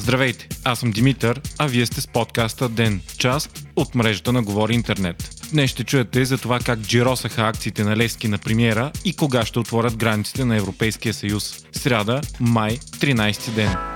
Здравейте, аз съм Димитър, а вие сте с подкаста Ден, част от мрежата на Говори Интернет. Днес ще чуете за това как джиросаха акциите на Лески на премиера и кога ще отворят границите на Европейския съюз. Сряда, май, 13 ден.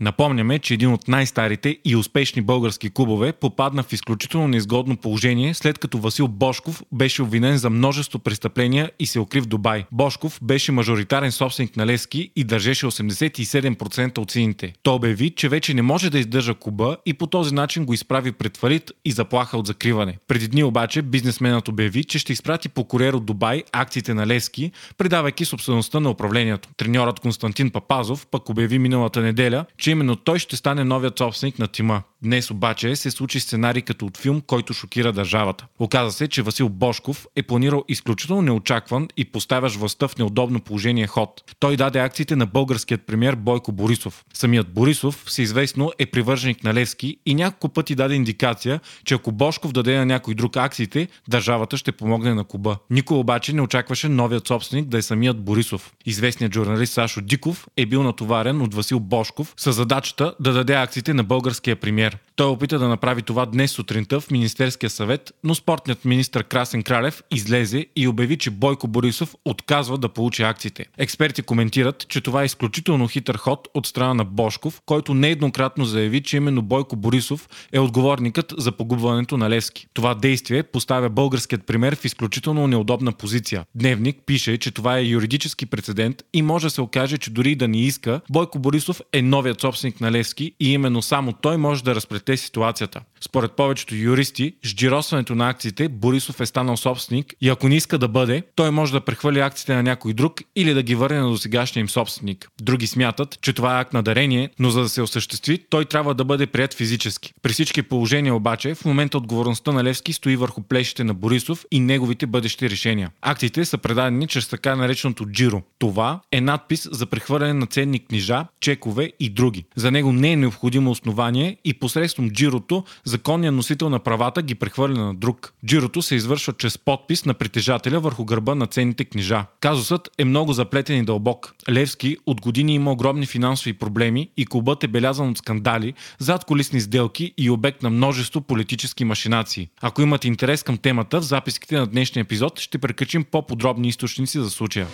Напомняме, че един от най-старите и успешни български клубове попадна в изключително неизгодно положение, след като Васил Бошков беше обвинен за множество престъпления и се укри в Дубай. Бошков беше мажоритарен собственик на Левски и държеше 87% от цените. Той обяви, че вече не може да издържа клуба и по този начин го изправи пред фалит и заплаха от закриване. Преди дни обаче бизнесменът обяви, че ще изпрати по куриер от Дубай акциите на Левски, предавайки собствеността на управлението. Треньорът Константин Папазов пък обяви миналата неделя, че именно той ще стане новият собственик на тима. Днес обаче се случи сценарий като от филм, който шокира държавата. Оказа се, че Васил Бошков е планирал изключително неочакван и поставящ властта в неудобно положение ход. Той даде акциите на българският премьер Бойко Борисов. Самият Борисов, всеизвестно, е привърженик на Левски и няколко пъти даде индикация, че ако Бошков даде на някой друг акциите, държавата ще помогне на Куба. Никой обаче не очакваше новият собственик да е самият Борисов. Известният журналист Сашо Диков е бил натоварен от Васил Бошков с задачата да даде акциите на българския премьер. Той опита да направи това днес сутринта в Министерския съвет, но спортният министр Красен Кралев излезе и обяви, че Бойко Борисов отказва да получи акциите. Експерти коментират, че това е изключително хитър ход от страна на Бошков, който нееднократно заяви, че именно Бойко Борисов е отговорникът за погубването на Левски. Това действие поставя българският пример в изключително неудобна позиция. Дневник пише, че това е юридически прецедент и може да се окаже, че дори да не иска, Бойко Борисов е новият собственик на Левски и именно само той може да разплете ситуацията. Според повечето юристи, с джиросването на акциите Борисов е станал собственик и ако не иска да бъде, той може да прехвърли акциите на някой друг или да ги върне на досегашния им собственик. Други смятат, че това е акт на дарение, но за да се осъществи, той трябва да бъде прият физически. При всички положения обаче, в момента отговорността на Левски стои върху плещите на Борисов и неговите бъдещи решения. Акциите са предадени чрез така нареченото джиро. Това е надпис за прехвърляне на ценни книжа, чекове и други. За него не е необходимо основание и посредством джирото законният носител на правата ги прехвърля на друг. Джирото се извършва чрез подпис на притежателя върху гърба на ценните книжа. Казусът е много заплетен и дълбок. Левски от години има огромни финансови проблеми и клубът е белязан от скандали, зад колисни сделки и обект на множество политически машинации. Ако имате интерес към темата, в записките на днешния епизод ще прекачим по-подробни източници за случая.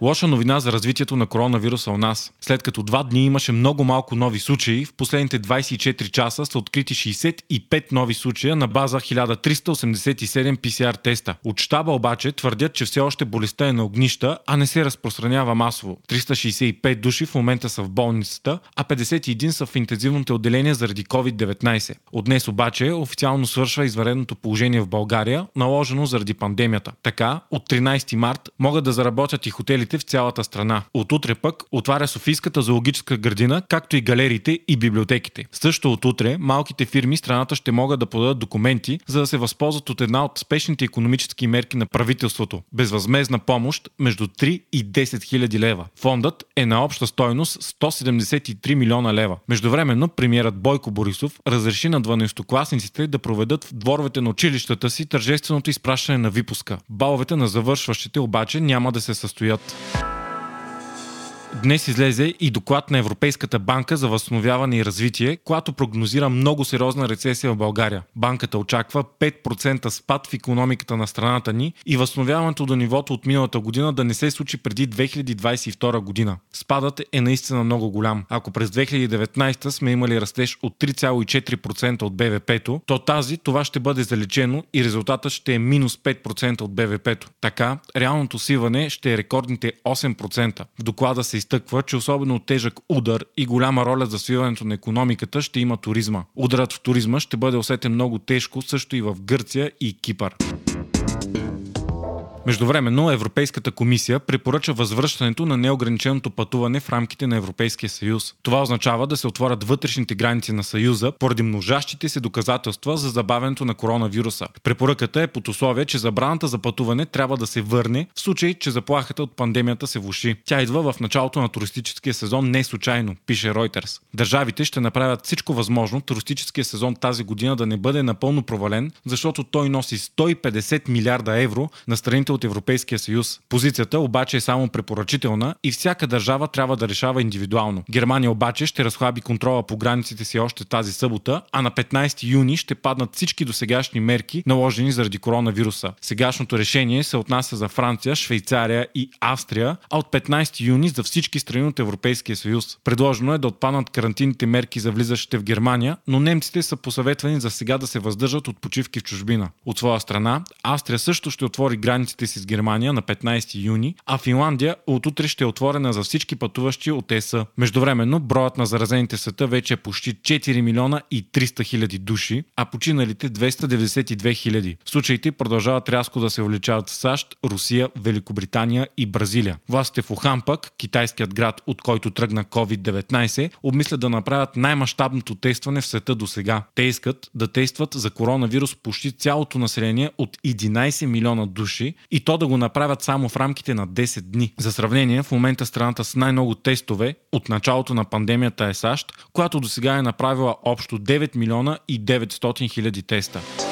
Лоша новина за развитието на коронавируса у нас. След като два дни имаше много малко нови случаи, в последните 24 часа са открити 65 нови случая на база 1387 PCR теста. От щаба обаче твърдят, че все още болестта е на огнища, а не се разпространява масово. 365 души в момента са в болницата, а 51 са в интензивното отделение заради COVID-19. От днес обаче официално свършва изваредното положение в България, наложено заради пандемията. Така, от 13 март могат да заработят и хотели в цялата страна. От утре пък отваря Софийската зоологическа градина, както и галериите и библиотеките. Също от утре малките фирми страната ще могат да подадат документи, за да се възползват от една от спешните економически мерки на правителството. Безвъзмезна помощ между 3 и 10 хиляди лева. Фондът е на обща стойност 173 милиона лева. Междувременно премиерът Бойко Борисов разреши на 12-класниците да проведат в дворовете на училищата си тържественото изпращане на випуска. Баловете на завършващите обаче няма да се състоят. Peace. Днес излезе и доклад на Европейската банка за възстановяване и развитие, която прогнозира много сериозна рецесия в България. Банката очаква 5% спад в економиката на страната ни и възстановяването до нивото от миналата година да не се случи преди 2022 година. Спадът е наистина много голям. Ако през 2019 сме имали растеж от 3,4% от БВП-то, то тази това ще бъде залечено и резултатът ще е минус 5% от БВП-то. Така, реалното сиване ще е рекордните 8%. В доклада се изтъква, че особено тежък удар и голяма роля за свиването на економиката ще има туризма. Ударът в туризма ще бъде усетен много тежко също и в Гърция и Кипър. Междувременно Европейската комисия препоръча възвръщането на неограниченото пътуване в рамките на Европейския съюз. Това означава да се отворят вътрешните граници на съюза поради множащите се доказателства за забавянето на коронавируса. Препоръката е под условие, че забраната за пътуване трябва да се върне в случай, че заплахата от пандемията се влуши. Тя идва в началото на туристическия сезон не случайно, пише Reuters. Държавите ще направят всичко възможно туристическия сезон тази година да не бъде напълно провален, защото той носи 150 милиарда евро на страните от Европейския съюз. Позицията обаче е само препоръчителна и всяка държава трябва да решава индивидуално. Германия обаче ще разхлаби контрола по границите си още тази събота, а на 15 юни ще паднат всички досегашни мерки, наложени заради коронавируса. Сегашното решение се отнася за Франция, Швейцария и Австрия, а от 15 юни за всички страни от Европейския съюз. Предложено е да отпаднат карантинните мерки за влизащите в Германия, но немците са посъветвани за сега да се въздържат от почивки в чужбина. От своя страна, Австрия също ще отвори границите с Германия на 15 юни, а Финландия от утре ще е отворена за всички пътуващи от ЕС. Междувременно, броят на заразените света вече е почти 4 милиона и 300 хиляди души, а починалите 292 хиляди. Случаите продължават рязко да се увеличават в САЩ, Русия, Великобритания и Бразилия. Властите в Ухан пък, китайският град, от който тръгна COVID-19, обмислят да направят най-мащабното тестване в света до сега. Те искат да тестват за коронавирус почти цялото население от 11 милиона души и то да го направят само в рамките на 10 дни. За сравнение, в момента страната с най-много тестове от началото на пандемията е САЩ, която до сега е направила общо 9 милиона и 900 хиляди теста.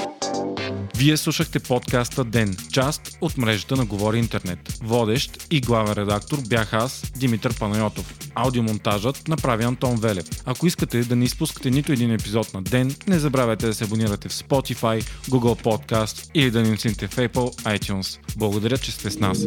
Вие слушахте подкаста Ден, част от мрежата на Говори Интернет. Водещ и главен редактор бях аз, Димитър Панайотов. Аудиомонтажът направи Антон Велев. Ако искате да не изпускате нито един епизод на ден, не забравяйте да се абонирате в Spotify, Google Podcast или да ни в Apple iTunes. Благодаря, че сте с нас.